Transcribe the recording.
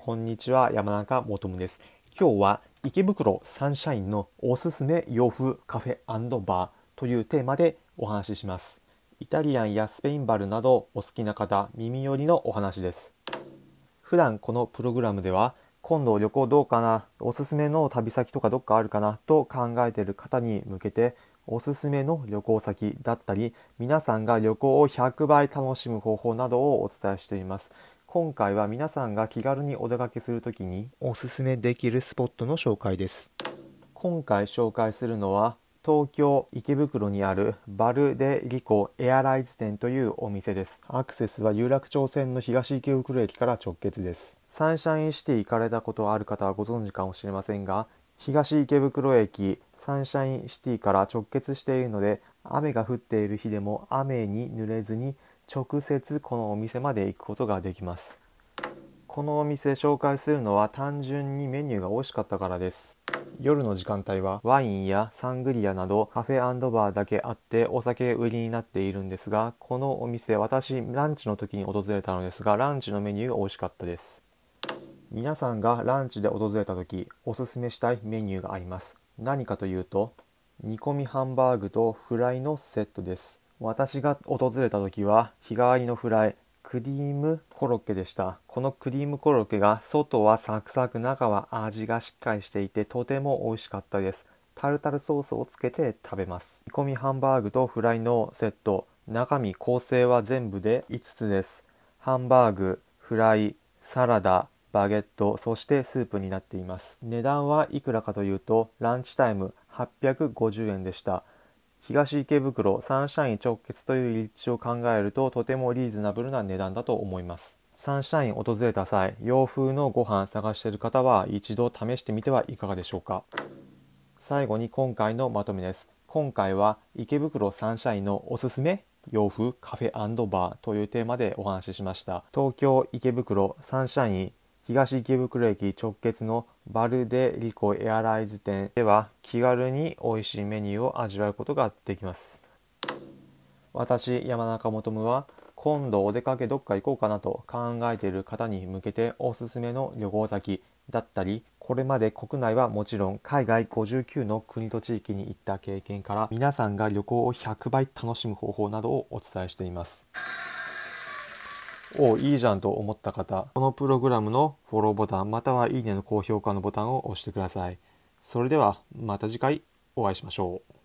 こんにちは山中もとむです。今日は池袋サンシャインのおすすめ洋風カフェバーというテーマでお話しします。イタリアンやスペインバルなどお好きな方耳寄りのお話です。普段このプログラムでは今度旅行どうかなおすすめの旅先とかどっかあるかなと考えている方に向けておすすめの旅行先だったり皆さんが旅行を100倍楽しむ方法などをお伝えしています。今回は皆さんが気軽にお出かけするときにおすすめできるスポットの紹介です。今回紹介するのは東京池袋にあるバルデリコエアライズ店というお店です。アクセスは有楽町線の東池袋駅から直結です。サンシャインシティ行かれたことある方はご存知かもしれませんが東池袋駅サンシャインシティから直結しているので雨が降っている日でも雨に濡れずに直接このお店まで行くことができます。このお店紹介するのは単純にメニューが美味しかったからです。夜の時間帯はワインやサングリアなどカフェバーだけあってお酒売りになっているんですがこのお店私ランチの時に訪れたのですがランチのメニューが美味しかったです。皆さんがランチで訪れた時おすすめしたいメニューがあります。何かというと煮込みハンバーグとフライのセットです。私が訪れた時は日替わりのフライクリームコロッケでした。このクリームコロッケが外はサクサク中は味がしっかりしていてとても美味しかったです。タルタルソースをつけて食べます。煮込みハンバーグとフライのセット。中身構成は全部で5つです。ハンバーグフライサラダバゲットそしてスープになっています。値段はいくらかというとランチタイム850円でした。東池袋サンシャイン直結という立地を考えるととてもリーズナブルな値段だと思います。サンシャイン訪れた際洋風のご飯探している方は一度試してみてはいかがでしょうか。最後に今回のまとめです。今回は池袋サンシャインのおすすめ洋風カフェバーというテーマでお話ししました。東京池袋サンシャイン東池袋駅直結のバルデリコエアライズ店では気軽に美味しいメニューを味わうことができます私山中もとむは今度お出かけどっか行こうかなと考えている方に向けておすすめの旅行先だったりこれまで国内はもちろん海外59の国と地域に行った経験から皆さんが旅行を100倍楽しむ方法などをお伝えしています。おいいじゃんと思った方、このプログラムのフォローボタンまたはいいねの高評価のボタンを押してください。それではまた次回お会いしましょう。